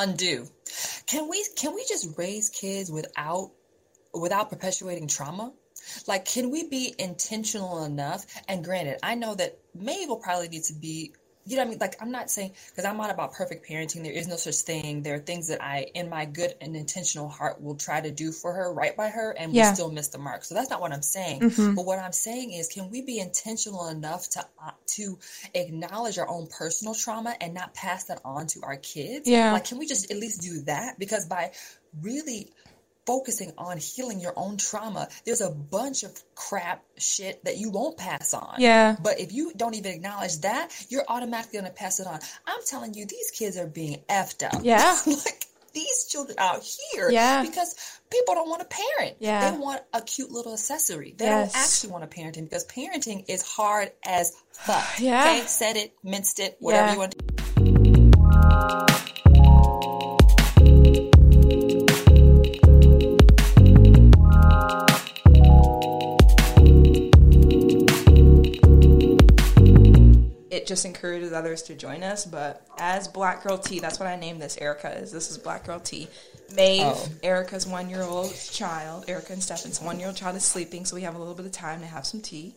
undo. Can we can we just raise kids without without perpetuating trauma? Like, can we be intentional enough? And granted, I know that Maeve will probably need to be you know what I mean? Like, I'm not saying because I'm not about perfect parenting. There is no such thing. There are things that I, in my good and intentional heart, will try to do for her, right by her, and Yeah. we still miss the mark. So that's not what I'm saying. Mhm. But what I'm saying is, can we be intentional enough to uh, to acknowledge our own personal trauma and not pass that on to our kids? Yeah. Like, can we just at least do that? Because by really focusing on healing your own trauma, there's a bunch of crap shit that you won't pass on. Yeah. But if you don't even acknowledge that, you're automatically going to pass it on. I'm telling you, these kids are being effed up. Yeah. like these children out here. Yeah. Because people don't want to parent. Yeah. They want a cute little accessory. They Yes. don't actually want to parenting because parenting is hard as fuck. Yeah. Okay? Said it, minced it, whatever Yeah. you want to just encourages others to join us. But as Black Girl Tea, that's what I named this. Erica is. This is Black Girl Tea. Maeve, Oh. Erica's one year old child. Erica and Stefan's one year old child is sleeping, so we have a little bit of time to have some tea.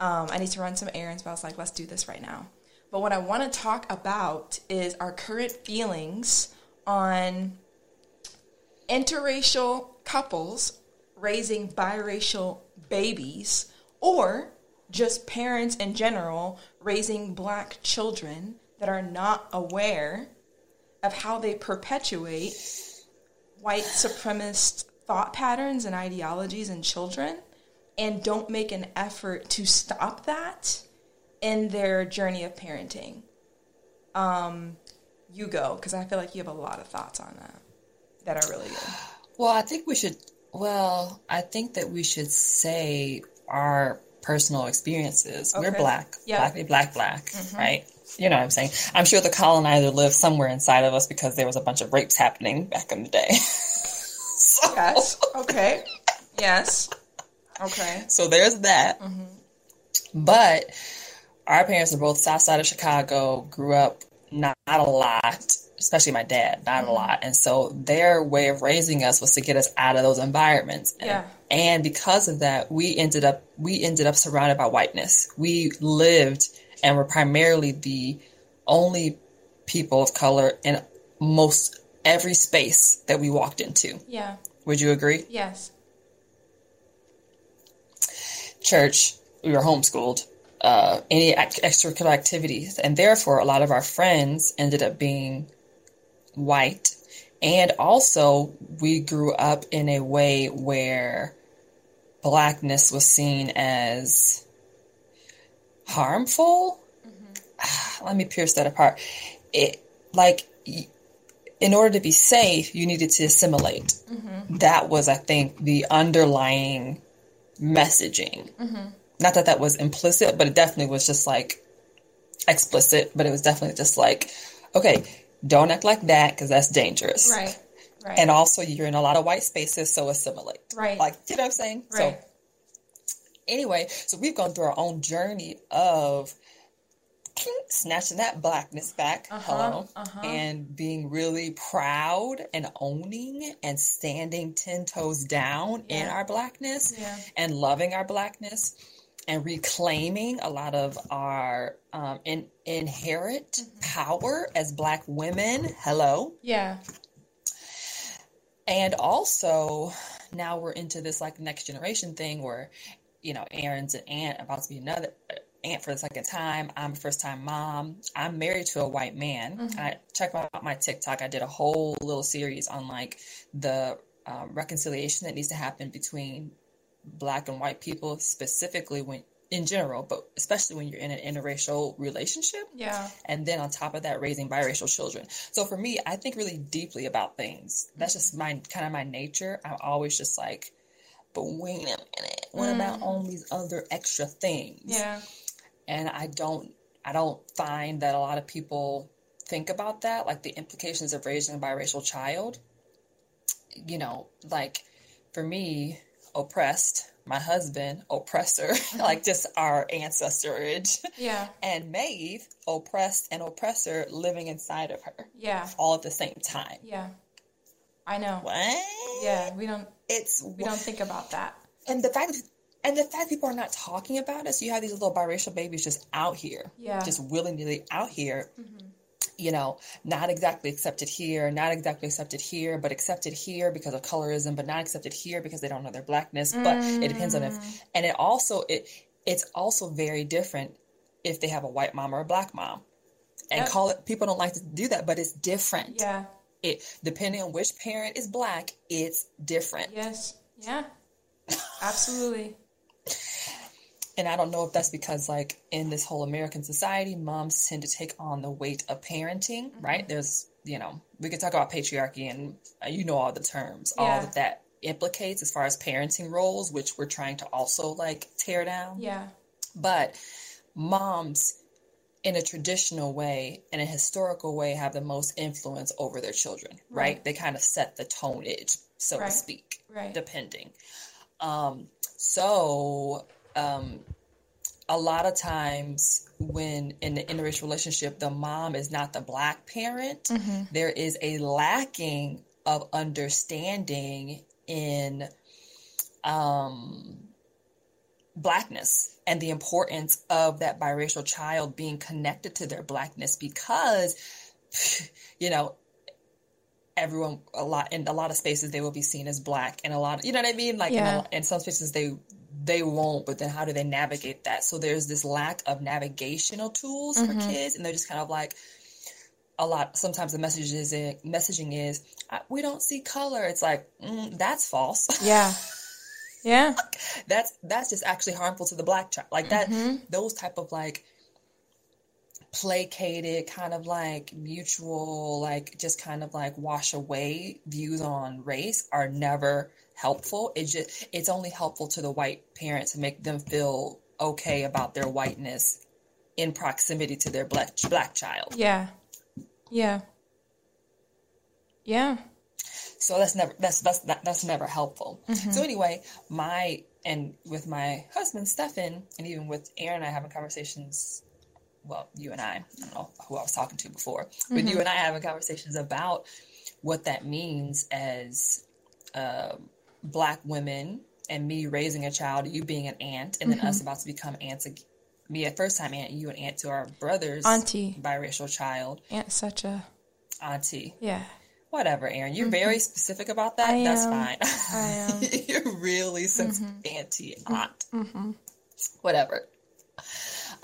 Um, I need to run some errands, but I was like, let's do this right now. But what I want to talk about is our current feelings on interracial couples raising biracial babies or just parents in general raising black children that are not aware of how they perpetuate white supremacist thought patterns and ideologies in children and don't make an effort to stop that in their journey of parenting. Um, you go because I feel like you have a lot of thoughts on that that are really good. Well, I think we should. Well, I think that we should say our personal experiences. We're Okay. black, Yeah. black, black, black, right? You know what I'm saying? I'm sure the colonizer lived somewhere inside of us because there was a bunch of rapes happening back in the day. so, Yes. Okay. Yes. Okay. so there's that. Mm-hmm. But our parents are both south side of Chicago, grew up not, not a lot, especially my dad, not Mm-hmm. a lot. And so their way of raising us was to get us out of those environments. And, Yeah. And because of that, we ended up we ended up surrounded by whiteness. We lived and were primarily the only people of color in most every space that we walked into. Yeah. Would you agree? Yes. church, we were homeschooled, uh, any act- extracurricular activities. And therefore, a lot of our friends ended up being white. And also, we grew up in a way where blackness was seen as harmful. Let me pierce that apart. It, like, in order to be safe, you needed to assimilate. Mm-hmm. That was, I think, the underlying messaging. Mm-hmm. Not that that was implicit, but it definitely was just like explicit, but it was definitely just like, okay, don't act like that because that's dangerous. Right. Right. And also, you're in a lot of white spaces, so assimilate. Right. Like, you know what I'm saying? right. So, anyway, so we've gone through our own journey of snatching that blackness back, hello, uh-huh. and being really proud and owning and standing 10 toes down in our blackness Yeah. and loving our blackness and reclaiming a lot of our um, in, inherent Mm-hmm. power as black women, hello. yeah. And also, now we're into this like next generation thing where, you know, Aaron's an aunt, about to be another uh, aunt for the second time. I'm a first time mom. I'm married to a white man. Mm-hmm. I check out my TikTok. I did a whole little series on like the um, reconciliation that needs to happen between black and white people, specifically when in general, but especially when you're in an interracial relationship. Yeah. And then on top of that, raising biracial children. So for me, I think really deeply about things. That's just my kind of my nature. I'm always just like, but wait a minute, what mm. about all these other extra things? Yeah. And I don't, I don't find that a lot of people think about that, like the implications of raising a biracial child. You know, like for me, oppressed, my husband, oppressor, mm-hmm. like just our ancestorage. Yeah. And Maeve, oppressed and oppressor, living inside of her. Yeah. All at the same time. Yeah. I know. What? Yeah, we don't It's we don't think about that. and the fact and the fact people are not talking about it, so you have these little biracial babies just out here, Yeah. just willy nilly out here, mm-hmm. You know, not exactly accepted here, not exactly accepted here, but accepted here because of colorism, but not accepted here because they don't know their blackness. But it depends on if, mm. and it also it it's also very different if they have a white mom or a black mom, and Yep. call it. People don't like to do that, but it's different. Yeah. It depending on which parent is black, it's different. Yes. Yeah. Absolutely. And I don't know if that's because, like, in this whole American society, moms tend to take on the weight of parenting, right? There's, you know, we could talk about patriarchy and uh, you know all the terms, all that that implicates as far as parenting roles, which we're trying to also, like, tear down. Yeah. But moms, in a traditional way, in a historical way, have the most influence over their children, right? Right. They kind of set the tonage, so Right. to speak, Right. depending. Um, so, um, a lot of times when in the interracial relationship, the mom is not the black parent, there is a lacking of understanding in um, blackness and the importance of that biracial child being connected to their blackness because, you know, everyone a lot in a lot of spaces they will be seen as black and a lot of, you know what I mean? Like Yeah. in, a, in some spaces they they won't but then how do they navigate that? So there's this lack of navigational tools for kids and they're just kind of like a lot sometimes the message is messaging is we don't see color. It's like mm, that's false. Yeah. Yeah. that's that's just actually harmful to the black child. Like that those type of like placated kind of like mutual like just kind of like wash away views on race are never helpful it just it's only helpful to the white parents to make them feel okay about their whiteness in proximity to their black black child Yeah. Yeah. Yeah. So that's never that's that's that, that's never helpful. So anyway, my and with my husband Stefan, and even with Aaron, I having conversations. Well, you and I, I don't know who I was talking to before, but you and I having conversations about what that means as uh, black women and me raising a child, you being an aunt, and then us mm-hmm. about to become aunts. ag- Me a first time aunt, you an aunt to our brother's Auntie. biracial child, Aunt such a auntie. yeah. Whatever, Aaron. You're mm-hmm. very specific about that. I That's am. fine. I am. You're really mm-hmm. since anti aunt. Whatever.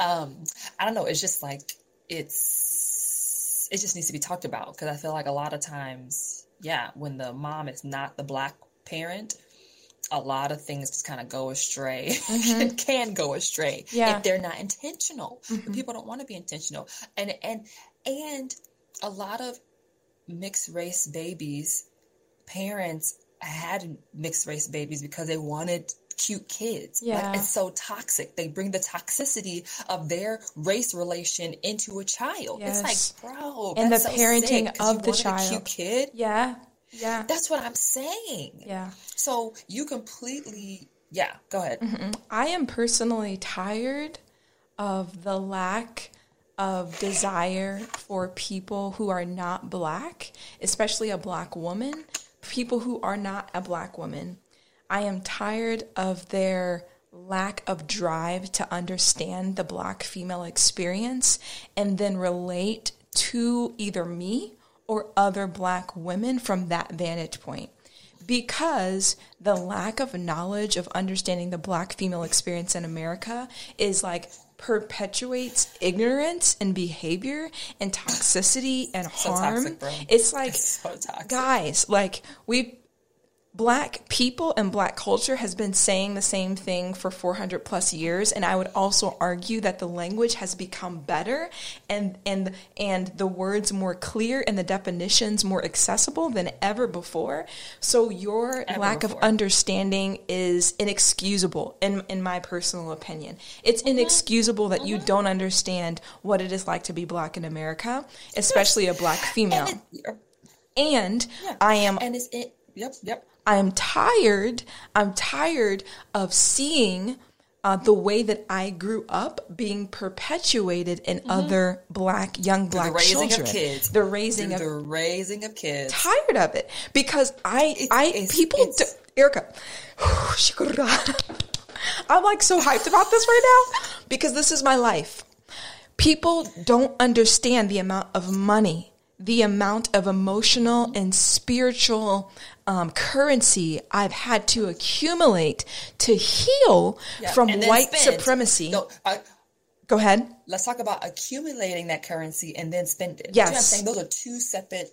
Um, I don't know. It's just like it's it just needs to be talked about because I feel like a lot of times, yeah, when the mom is not the black parent, a lot of things just kind of go astray. It mm-hmm. can go astray Yeah. if they're not intentional. But mm-hmm. people don't want to be intentional, and and and a lot of mixed race babies, parents had mixed race babies because they wanted cute kids. Yeah. Like, it's so toxic. They bring the toxicity of their race relation into a child. Yes. It's like, bro, And that's the parenting of the child. Cute kid. Yeah. Yeah. That's what I'm saying. Yeah. So you completely, yeah. Go ahead. Mm-hmm. I am personally tired of the lack of desire for people who are not black, especially a black woman, people who are not a black woman. I am tired of their lack of drive to understand the black female experience and then relate to either me or other black women from that vantage point because the lack of knowledge of understanding the black female experience in America is like perpetuates ignorance and behavior and toxicity and So harm. toxic. It's like So guys, like we black people and black culture has been saying the same thing for 400 plus years and i would also argue that the language has become better and and and the words more clear and the definitions more accessible than ever before so your Ever lack before. of understanding is inexcusable in in my personal opinion it's Mm-hmm. inexcusable that you don't understand what it is like to be black in america especially a black female And it- and I am and it's it Yep. Yep. I am tired. I'm tired of seeing uh, the way that I grew up being perpetuated in other black young black Mm-hmm. the raising children. of kids. The raising of the raising of kids. tired of it because I I it's- people it's- do, Erica. I'm like so hyped about this right now because this is my life. People don't understand the amount of money, the amount of emotional and spiritual um, currency I've had to accumulate to heal Yeah, from white spend. supremacy. No, I, Go ahead. let's talk about accumulating that currency and then spend it. Yes. You know I'm saying? Those are two separate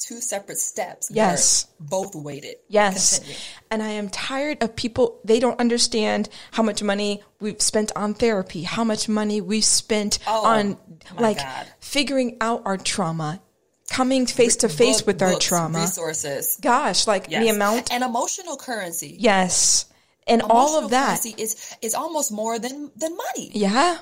two separate steps. Yes. Both weighted. Yes. Continue. And I am tired of people, they don't understand how much money we've spent on therapy, how much money we've spent Oh, on like God. figuring out our trauma, coming face to face with our books, trauma. resources. Gosh, like Yes. the amount. and emotional currency. Yes. And all of that. is is almost more than than money. Yeah.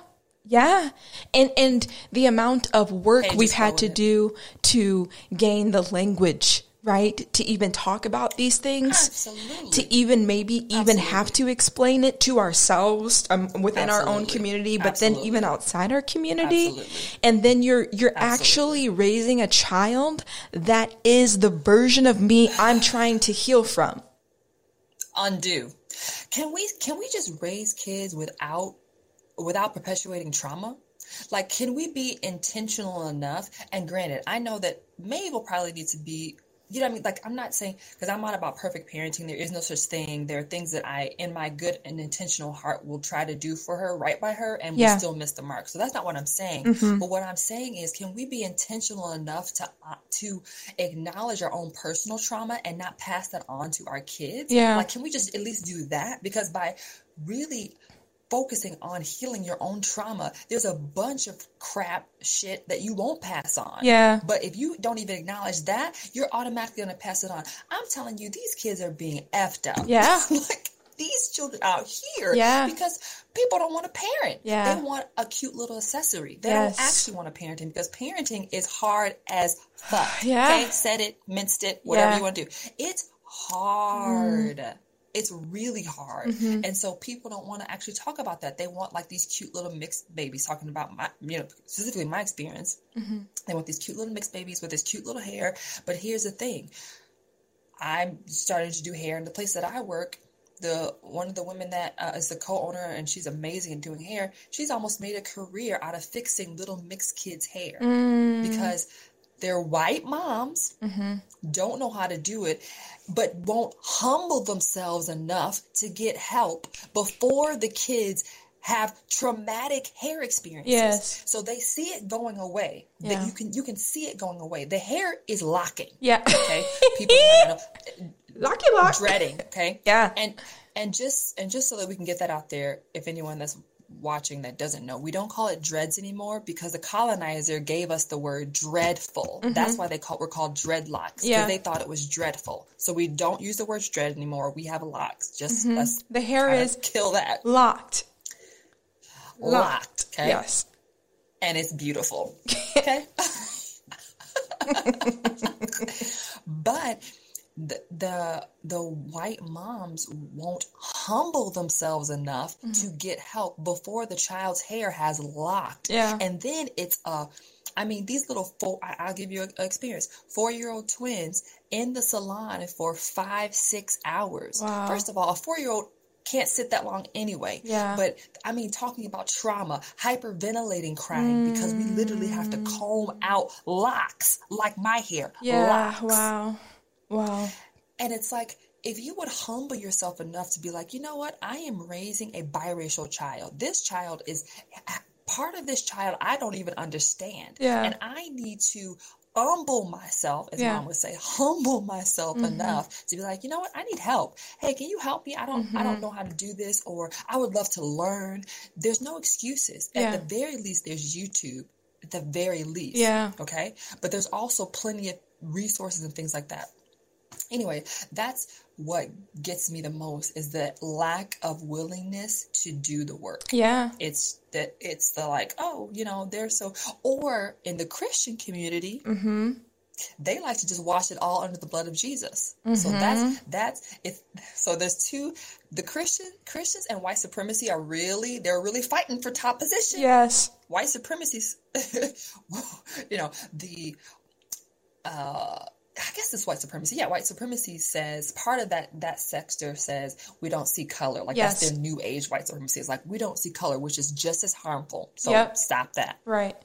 Yeah. And and the amount of work we've had to it. do to gain the language, right? To even talk about these things. Absolutely. To even maybe even have to explain it to ourselves um, within our own community, but then even outside our community. Absolutely. And then you're you're actually raising a child that is the version of me I'm trying to heal from. Undo. Can we can we just raise kids without without perpetuating trauma? Like, can we be intentional enough? And granted, I know that Maeve will probably need to be, you know what I mean? Like, I'm not saying, because I'm not about perfect parenting. There is no such thing. There are things that I, in my good and intentional heart, will try to do for her, right by her, and Yeah. we still miss the mark. So that's not what I'm saying. But what I'm saying is, can we be intentional enough to uh, to acknowledge our own personal trauma and not pass that on to our kids? Yeah. Like, can we just at least do that? Because by really focusing on healing your own trauma, there's a bunch of crap shit that you won't pass on. Yeah. But if you don't even acknowledge that, you're automatically going to pass it on. I'm telling you, these kids are being effed up. Yeah. like these children out here. Yeah. Because people don't want to parent. Yeah. They want a cute little accessory. They Yes. don't actually want to parenting because parenting is hard as fuck. Yeah. Okay? Said it, minced it, whatever Yeah. you want to do. It's hard. Mm. It's really hard. Mm-hmm. And so people don't want to actually talk about that. They want like these cute little mixed babies talking about my, you know, specifically my experience. Mm-hmm. They want these cute little mixed babies with this cute little hair. But here's the thing. I'm starting to do hair in the place that I work. The one of the women that uh, is the co-owner and she's amazing at doing hair. She's almost made a career out of fixing little mixed kids' hair because they're white moms mm-hmm. don't know how to do it, but won't humble themselves enough to get help before the kids have traumatic hair experiences. Yes. So they see it going away. That Yeah. you can you can see it going away. The hair is locking. Yeah. Okay. People are Locky lock. dreading. Okay. Yeah. And and just and just so that we can get that out there, if anyone that's watching that doesn't know, we don't call it dreads anymore because the colonizer gave us the word dreadful. That's why they call we're called dreadlocks because Mm-hmm. Yeah. they thought it was dreadful. So we don't use the word dread anymore. We have locks. Just let's Mm-hmm. The hair is kill that locked. locked. Okay. Yes. and it's beautiful. Okay. but the, the the white moms won't humble themselves enough mm-hmm. to get help before the child's hair has locked. Yeah. And then it's a I mean, these little four, I- I'll give you an experience. Four year old twins in the salon for five, six hours. Wow. First of all, a four year old can't sit that long anyway. Yeah. But I mean, talking about trauma, hyperventilating, crying because we literally have to mm. comb out locks like my hair. Yeah. Locks. Wow. Wow. And it's like, if you would humble yourself enough to be like, you know what? I am raising a biracial child. This child is part of this child I don't even understand. Yeah. And I need to humble myself, as Yeah. Mm-hmm. mom would say, humble myself enough to be like, you know what? I need help. Hey, can you help me? I don't I Mm-hmm. don't know how to do this or I would love to learn. There's no excuses. At the very least, there's YouTube. At the very least. Yeah. Okay. But there's also plenty of resources and things like that. Anyway, that's what gets me the most is the lack of willingness to do the work. Yeah. It's that it's the like, oh, you know, they're so or in the Christian community, mm-hmm. they like to just wash it all under the blood of Jesus. Mm-hmm. So that's that's it. So there's two. The Christian Christians and white supremacy are really they're really fighting for top position. Yes, white supremacy. you know the. Uh, I guess it's white supremacy. Yeah, white supremacy says part of that that sector says we don't see color. Like yes. that's their new age white supremacy. It's like we don't see color, which is just as harmful. So yep. stop that. Right.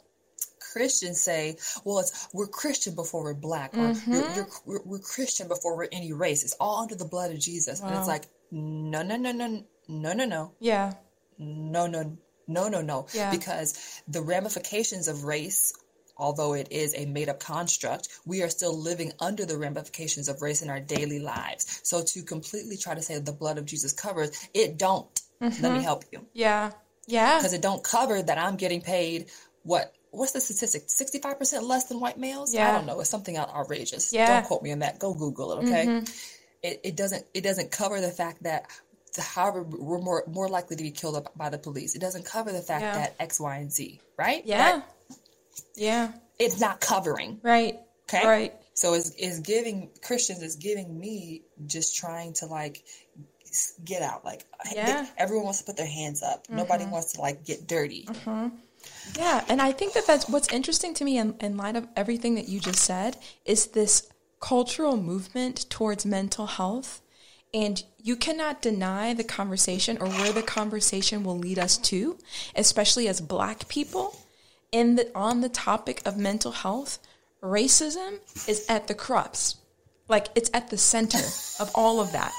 Christians say, well, it's we're Christian before we're black, or mm-hmm. you're, you're, we're, we're, Christian before we're any race. It's all under the blood of Jesus. Wow. And it's like, no, no, no, no, no, no, no. Yeah. No, no, no, no, no. Yeah. Because the ramifications of race although it is a made up construct, we are still living under the ramifications of race in our daily lives. So to completely try to say the blood of Jesus covers, it don't. Mm-hmm. Let me help you. Yeah. Yeah. Because it don't cover that I'm getting paid what what's the statistic? 65% less than white males? Yeah. I don't know. It's something outrageous. Yeah. Don't quote me on that. Go Google it, okay? Mm-hmm. It, it doesn't it doesn't cover the fact that however we're more more likely to be killed by the police. It doesn't cover the fact yeah. that X, Y, and Z, right? Yeah. That, yeah. It's not covering. Right. Okay. Right. So it's, it's giving Christians is giving me just trying to like get out. Like yeah. They, everyone wants to put their hands up. Mm-hmm. Nobody wants to like get dirty. Mm-hmm. Yeah, and I think that that's what's interesting to me in, in light of everything that you just said is this cultural movement towards mental health. And you cannot deny the conversation or where the conversation will lead us to, especially as black people. In the, on the topic of mental health, racism is at the crux. Like it's at the center of all of that.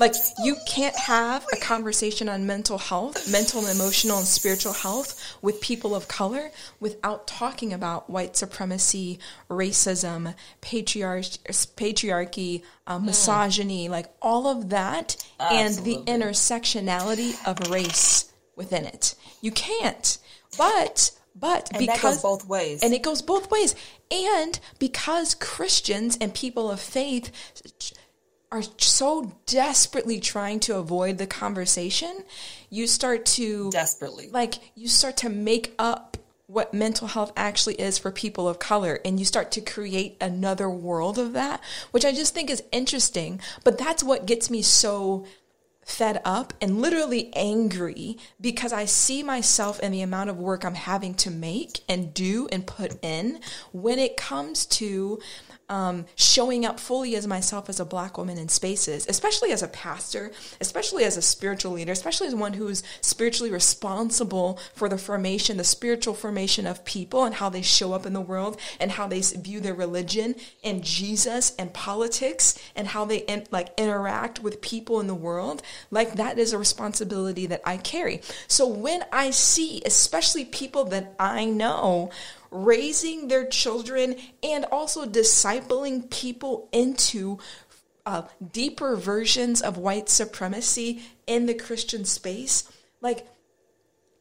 Like you can't have a conversation on mental health, mental and emotional and spiritual health with people of color without talking about white supremacy, racism, patriarch- patriarchy, uh, hmm. misogyny, mm. like all of that Absolutely. and the intersectionality of race within it. You can't. But but and because both ways. And it goes both ways. And because Christians and people of faith are so desperately trying to avoid the conversation, you start to desperately like you start to make up what mental health actually is for people of color and you start to create another world of that, which I just think is interesting, but that's what gets me so fed up and literally angry because I see myself and the amount of work I'm having to make and do and put in when it comes to um, showing up fully as myself as a black woman in spaces, especially as a pastor, especially as a spiritual leader, especially as one who's spiritually responsible for the formation, the spiritual formation of people and how they show up in the world and how they view their religion and Jesus and politics and how they in, like interact with people in the world. Like that is a responsibility that I carry. So when I see, especially people that I know raising their children and also discipling people into uh, deeper versions of white supremacy in the Christian space, like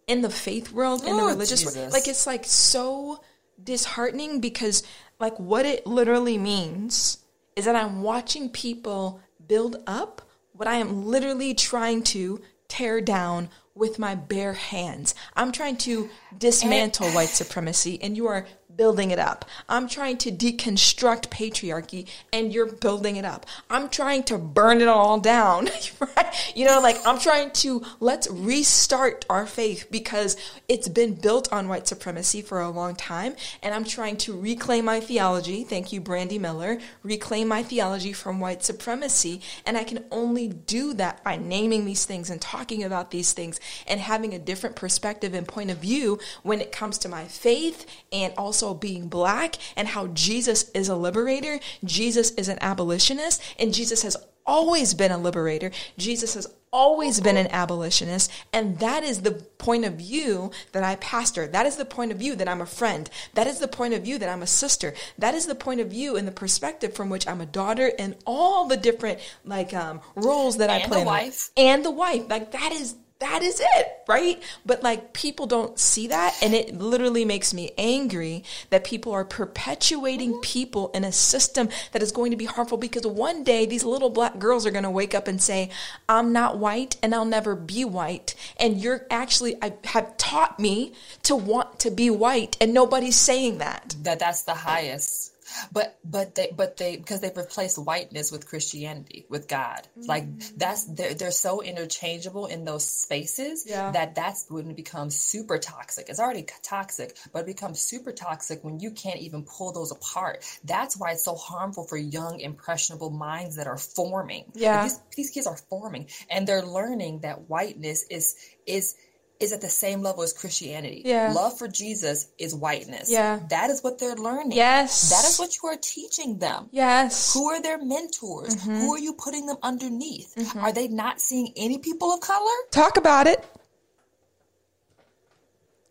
in the faith world, in oh, the religious world. Like it's like so disheartening because like what it literally means is that I'm watching people build up what I am literally trying to tear down with my bare hands. I'm trying to dismantle white supremacy and you are building it up. I'm trying to deconstruct patriarchy and you're building it up. I'm trying to burn it all down. right? You know, like I'm trying to let's restart our faith because it's been built on white supremacy for a long time. And I'm trying to reclaim my theology. Thank you, Brandi Miller. Reclaim my theology from white supremacy. And I can only do that by naming these things and talking about these things and having a different perspective and point of view when it comes to my faith and also being black and how Jesus is a liberator, Jesus is an abolitionist, and Jesus has always been a liberator. Jesus has always been an abolitionist. And that is the point of view that I pastor. That is the point of view that I'm a friend. That is the point of view that I'm a sister. That is the point of view and the perspective from which I'm a daughter and all the different like um, roles that I play. And the wife. And the wife. Like that is that is it, right? But like people don't see that. And it literally makes me angry that people are perpetuating mm-hmm. people in a system that is going to be harmful because one day these little black girls are going to wake up and say, I'm not white and I'll never be white. And you're actually, I have taught me to want to be white and nobody's saying that. That that's the highest But but they but they because they've replaced whiteness with Christianity with God. Like mm. that's they're they're so interchangeable in those spaces Yeah. that that's when it becomes super toxic. It's already toxic, but it becomes super toxic when you can't even pull those apart. That's why it's so harmful for young impressionable minds that are forming. Yeah. These, these kids are forming and they're learning that whiteness is is is at the same level as Christianity. Yeah. Love for Jesus is whiteness. Yeah. That is what they're learning. Yes. That is what you are teaching them. Yes. Who are their mentors? Mm-hmm. Who are you putting them underneath? Are they not seeing any people of color? Talk about it.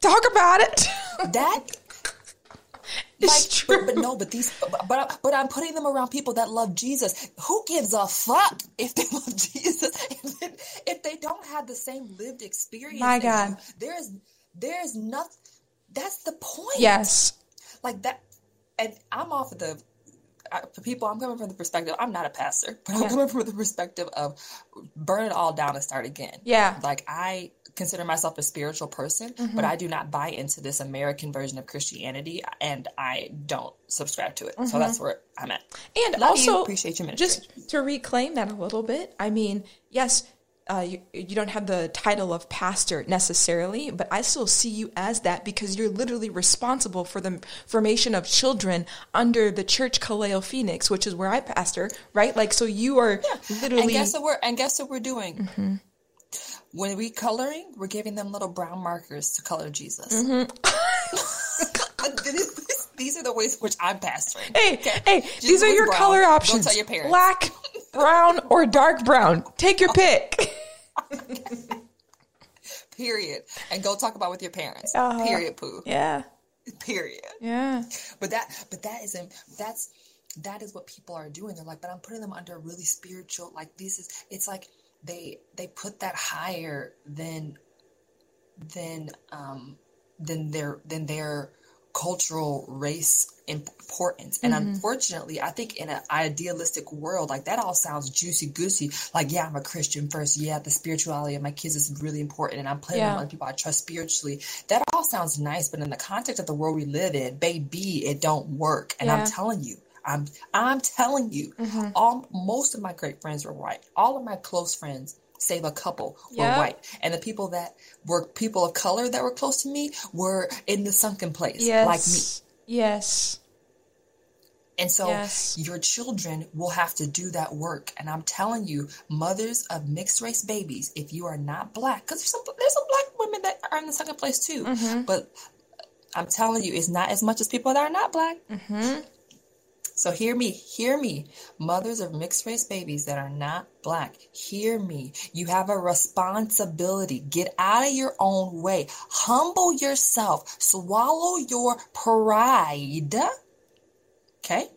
Talk about it. That It's like, true. But, but no, but these, but, but but I'm putting them around people that love Jesus. Who gives a fuck if they love Jesus? If, they- if they don't have the same lived experience, My God. there's there's nothing. That's the point. yes. like that and i'm off of the I- for people i'm coming from the perspective i'm not a pastor but i'm coming from the perspective of burn it all down and start again Yeah. like i consider myself a spiritual person but mm-hmm. i do not buy into this american version of christianity and i don't subscribe to it so mm-hmm. that's where i'm at And Love you. also, Appreciate your ministry. just to reclaim that a little bit, I mean, yes, uh, you, you don't have the title of pastor necessarily, but I still see you as that because you're literally responsible for the formation of children under the church Kaleo Phoenix, which is where I pastor, right? Like, so you are and literally. guess what we're and guess what we're doing mm-hmm. When we coloring we're giving them little brown markers to color jesus these are the ways which i'm pastoring Hey, hey, these are your brown. color Don't options. tell your parents. Black, brown, or dark brown. Take your pick. Period. And go talk about with your parents. Uh-huh. Period. Poo. Yeah. Period. Yeah. But that, but that isn't. That's that is what people are doing. They're like, but I'm putting them under a really spiritual. Like this is. It's like they they put that higher than than um than their than their cultural race importance. And unfortunately i think in an idealistic world like that all sounds juicy goosey. Like yeah i'm a christian first. Yeah the spirituality of my kids is really important and i'm playing Yeah. on people i trust spiritually. That all sounds nice but in the context of the world we live in baby it don't work. And Yeah. i'm telling you i'm i'm telling you all most of my great friends were white all of my close friends save a couple were Yeah. white and the people that were people of color that were close to me were in the sunken place Yes. like me Yes. and so Yes. your children will have to do that work. And I'm telling you, mothers of mixed race babies, if you are not black, because there's some, there's some black women that are in the sunken place too. Mm-hmm. But I'm telling you, it's not as much as people that are not black. Mm-hmm. So hear me, hear me. Mothers of mixed race babies that are not black, hear me. You have a responsibility. Get out of your own way. Humble yourself. Swallow your pride. Okay?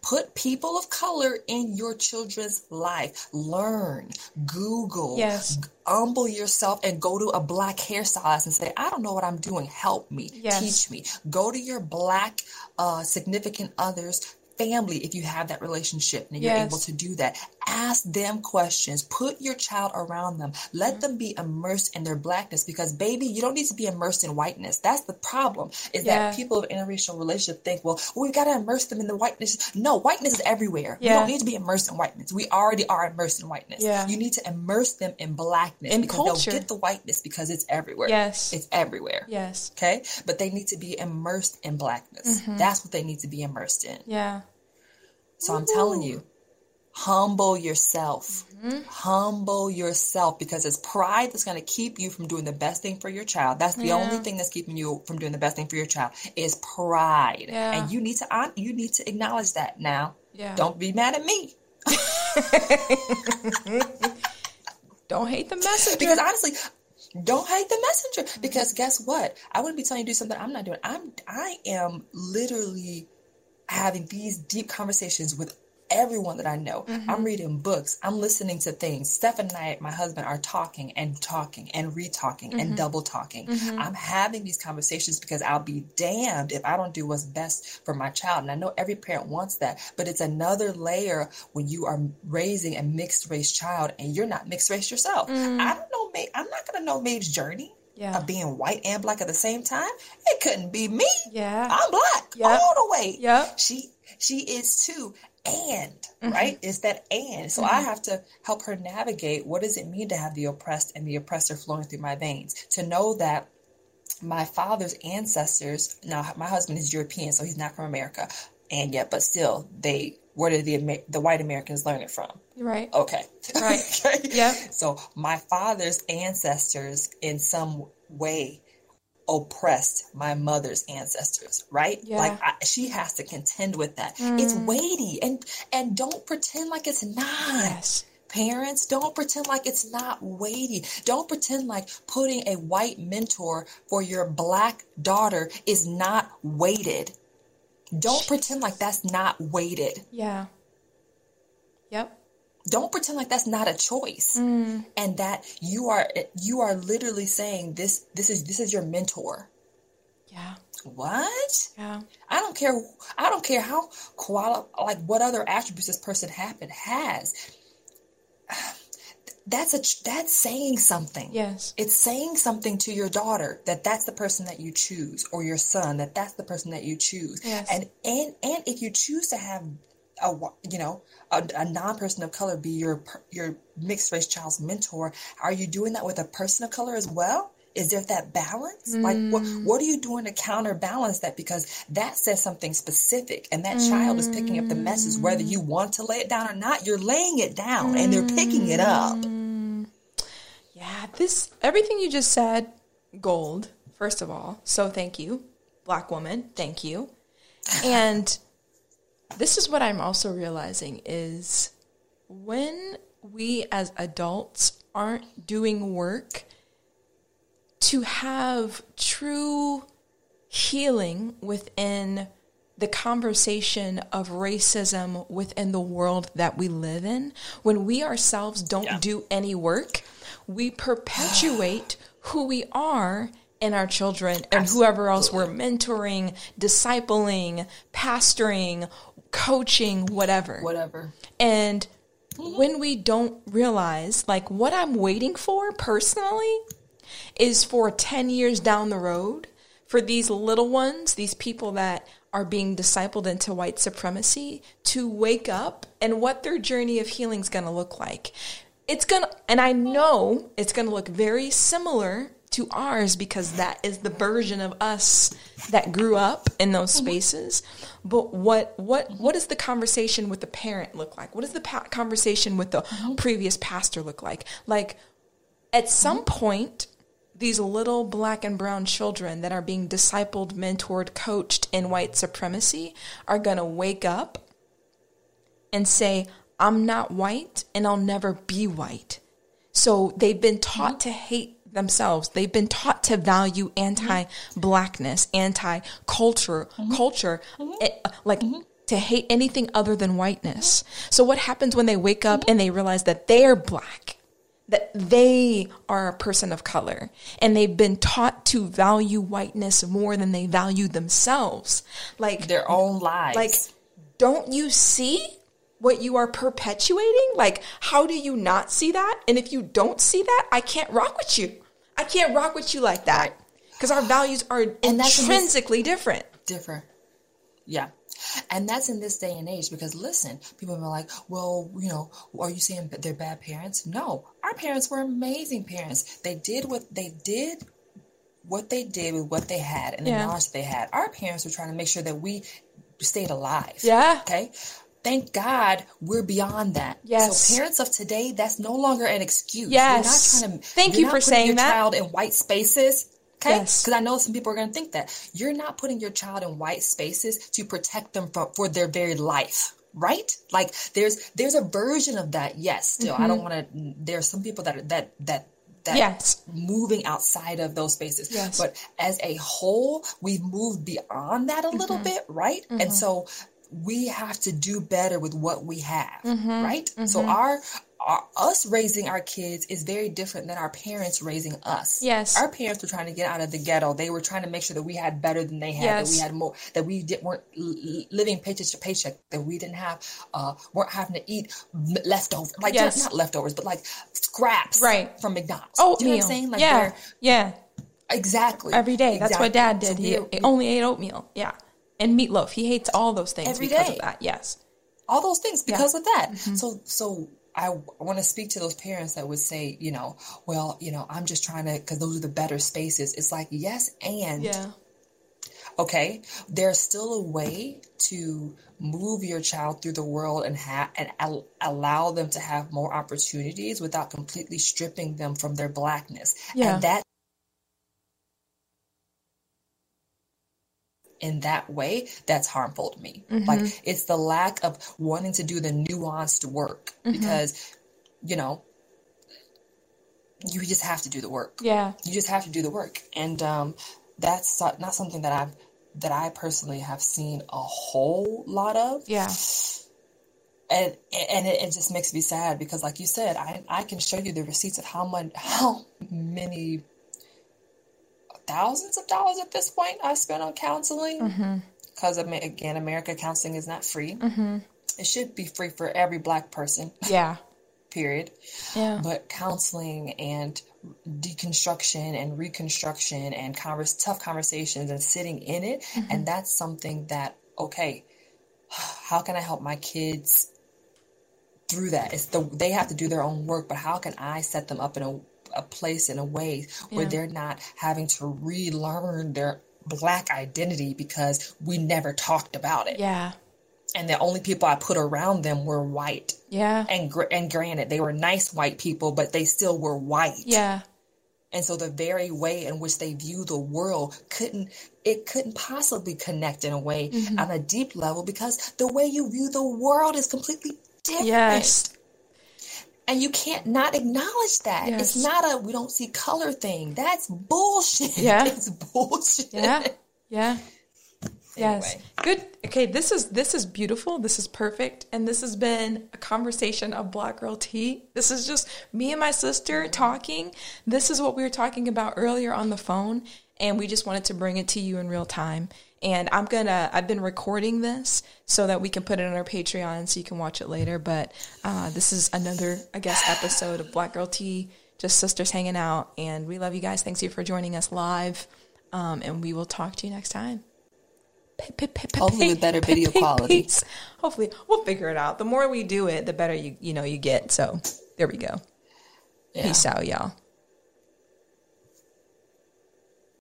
Put people of color in your children's life. Learn, Google, Yes. humble yourself and go to a black hairstylist and say, I don't know what I'm doing. Help me, Yes. teach me. Go to your black uh, significant others. Family, if you have that relationship and you're able to do that, ask them questions. Put your child around them. Let them be immersed in their blackness because, baby, you don't need to be immersed in whiteness. That's the problem. Is Yeah. that people of interracial relationship think, well, we got to immerse them in the whiteness. No, whiteness is everywhere. You don't need to be immersed in whiteness. We already are immersed in whiteness. Yeah. You need to immerse them in blackness In because culture. they'll get the whiteness because it's everywhere. Yes. It's everywhere. Yes. Okay? But they need to be immersed in blackness. Mm-hmm. That's what they need to be immersed in. Yeah. So I'm telling you, humble yourself. Mm-hmm. Humble yourself because it's pride that's going to keep you from doing the best thing for your child. That's the Yeah. only thing that's keeping you from doing the best thing for your child is pride. Yeah. And you need to you need to acknowledge that now. Yeah. Don't be mad at me. Don't hate the messenger. Because honestly, don't hate the messenger. Because guess what? I wouldn't be telling you to do something I'm not doing. I'm I am literally having these deep conversations with everyone that I know. I'm mm-hmm. reading books. I'm listening to things. Steph and I, my husband, are talking and talking and re-talking and mm-hmm. double talking. Mm-hmm. I'm having these conversations because I'll be damned if I don't do what's best for my child. And I know every parent wants that, but it's another layer when you are raising a mixed race child and you're not mixed race yourself. I don't know, Mae. I'm not gonna know Mae's journey. Yeah. Of being white and black at the same time, it couldn't be me. Yeah. I'm black Yep. all the way. Yep. She She is too. And, mm-hmm. right? It's that and. So mm-hmm. I have to help her navigate what does it mean to have the oppressed and the oppressor flowing through my veins? To know that my father's ancestors, now my husband is European, so he's not from America, and yet, but still, they where did the the white Americans learn it from? Right. Okay. Right. okay. Yeah. So my father's ancestors, in some way, oppressed my mother's ancestors. Right. Yeah. Like I, she has to contend with that. Mm. It's weighty, and and don't pretend like it's not. Yes. Parents, don't pretend like it's not weighty. Don't pretend like putting a white mentor for your black daughter is not weighted. Don't pretend like that's not weighted. Yeah. Yep. Don't pretend like that's not a choice. Mm. And that you are you are literally saying this this is this is your mentor. Yeah. What? Yeah. I don't care I don't care how quali- like what other attributes this person happen has that's a that's saying something. Yes. It's saying something to your daughter that that's the person that you choose or your son that that's the person that you choose. Yes. And and and if you choose to have a you know a, a non-person of color be your your mixed race child's mentor, are you doing that with a person of color as well? Is there that balance? Mm. Like, what, mm. what are you doing to counterbalance that? Because that says something specific, and that mm. child is picking up the message, whether you want to lay it down or not. You're laying it down, mm. and they're picking it up. Mm. Yeah, this everything you just said, gold. First of all, so thank you, black woman. Thank you, and this is what I'm also realizing is when we as adults aren't doing work to have true healing within the conversation of racism within the world that we live in, when we ourselves don't yeah. do any work, we perpetuate who we are in our children and Absolutely. whoever else we're mentoring, discipling, pastoring, coaching, whatever. Whatever. And when we don't realize, like, what I'm waiting for personally is for 10 years down the road for these little ones, these people that are being discipled into white supremacy to wake up and what their journey of healing is going to look like. It's going to, and I know it's going to look very similar to ours because that is the version of us that grew up in those mm-hmm. spaces. But what what what does the conversation with the parent look like? What does the pa- conversation with the mm-hmm. previous pastor look like? Like at some mm-hmm. point these little black and brown children that are being discipled, mentored, coached in white supremacy are going to wake up and say, I'm not white and I'll never be white. So they've been taught mm-hmm. to hate themselves. They've been taught to value anti blackness, anti culture, mm-hmm. culture, mm-hmm. Eh, like mm-hmm. to hate anything other than whiteness. So what happens when they wake up and they realize that they're black? that they are a person of color and they've been taught to value whiteness more than they value themselves like their own lives like don't you see what you are perpetuating like how do you not see that and if you don't see that i can't rock with you i can't rock with you like that because our values are and intrinsically different different yeah and that's in this day and age because listen, people are like, well, you know, are you saying they're bad parents? No, our parents were amazing parents. They did what they did what they did with what they had and the yeah. knowledge they had. Our parents were trying to make sure that we stayed alive. Yeah. Okay. Thank God we're beyond that. Yes. So parents of today, that's no longer an excuse. Yes. You're not trying to. Thank you for saying your that. Child in white spaces Okay? Because yes. I know some people are going to think that. You're not putting your child in white spaces to protect them for, for their very life. Right? Like there's there's a version of that. Yes, still. Mm-hmm. I don't want to there's some people that are that that that yes. moving outside of those spaces. Yes. But as a whole, we've moved beyond that a mm-hmm. little bit, right? Mm-hmm. And so we have to do better with what we have, mm-hmm. right? So mm-hmm. our our, us raising our kids is very different than our parents raising us. Yes. Our parents were trying to get out of the ghetto. They were trying to make sure that we had better than they had, yes. that we had more, that we didn't, weren't living paycheck to paycheck, that we didn't have, uh, weren't having to eat leftovers, like yes. not leftovers, but like scraps right. from McDonald's. Oh, you know what I'm saying? Like yeah. Yeah. Exactly. Exactly. Every day. That's what dad did. So he, only ate oatmeal. Yeah. And meatloaf. He hates all those things Every because day. of that. Yes. all those things because of that. Mm-hmm. So, so I want to speak to those parents that would say, you know, well, you know, I'm just trying to because those are the better spaces. It's like yes, and Yeah. okay, there's still a way to move your child through the world and have and al- allow them to have more opportunities without completely stripping them from their blackness. Yeah. And that in that way, that's harmful to me. Like it's the lack of wanting to do the nuanced work because, you know, you just have to do the work Yeah. you just have to do the work and um, that's not something that i've that i personally have seen a whole lot of Yeah. and and it, it just makes me sad because like you said i i can show you the receipts of how much how many thousands of dollars at this point i spent on counseling. Because again america counseling is not free. It should be free for every black person. Yeah. period. Yeah. but counseling and deconstruction and reconstruction and converse, tough conversations and sitting in it Mm-hmm. and that's something that okay how can i help my kids through that? It's the they have to do their own work but how can i set them up in a, a place in a way where Yeah. they're not having to relearn their black identity because we never talked about it Yeah. and the only people i put around them were white Yeah. and gr- and granted they were nice white people but they still were white Yeah. and so the very way in which they view the world couldn't it couldn't possibly connect in a way Mm-hmm. on a deep level because the way you view the world is completely different Yes. And you can't not acknowledge that it's not a we don't see color thing that's bullshit Yeah. it's bullshit Yeah. Yeah. Yes. Good. Okay, this is this is beautiful. This is perfect. And this has been a conversation of Black Girl Tea. This is just me and my sister mm-hmm. talking. This is what we were talking about earlier on the phone and we just wanted to bring it to you in real time. And I'm to I've been recording this so that we can put it on our Patreon so you can watch it later, but uh, this is another I guess episode of Black Girl Tea. Just sisters hanging out and we love you guys. Thanks you for joining us live. Um, and we will talk to you next time. Hopefully with better video quality. Hopefully, we'll figure it out. The more we do it, the better you you know you get. So there we go. Yeah. Peace out, y'all.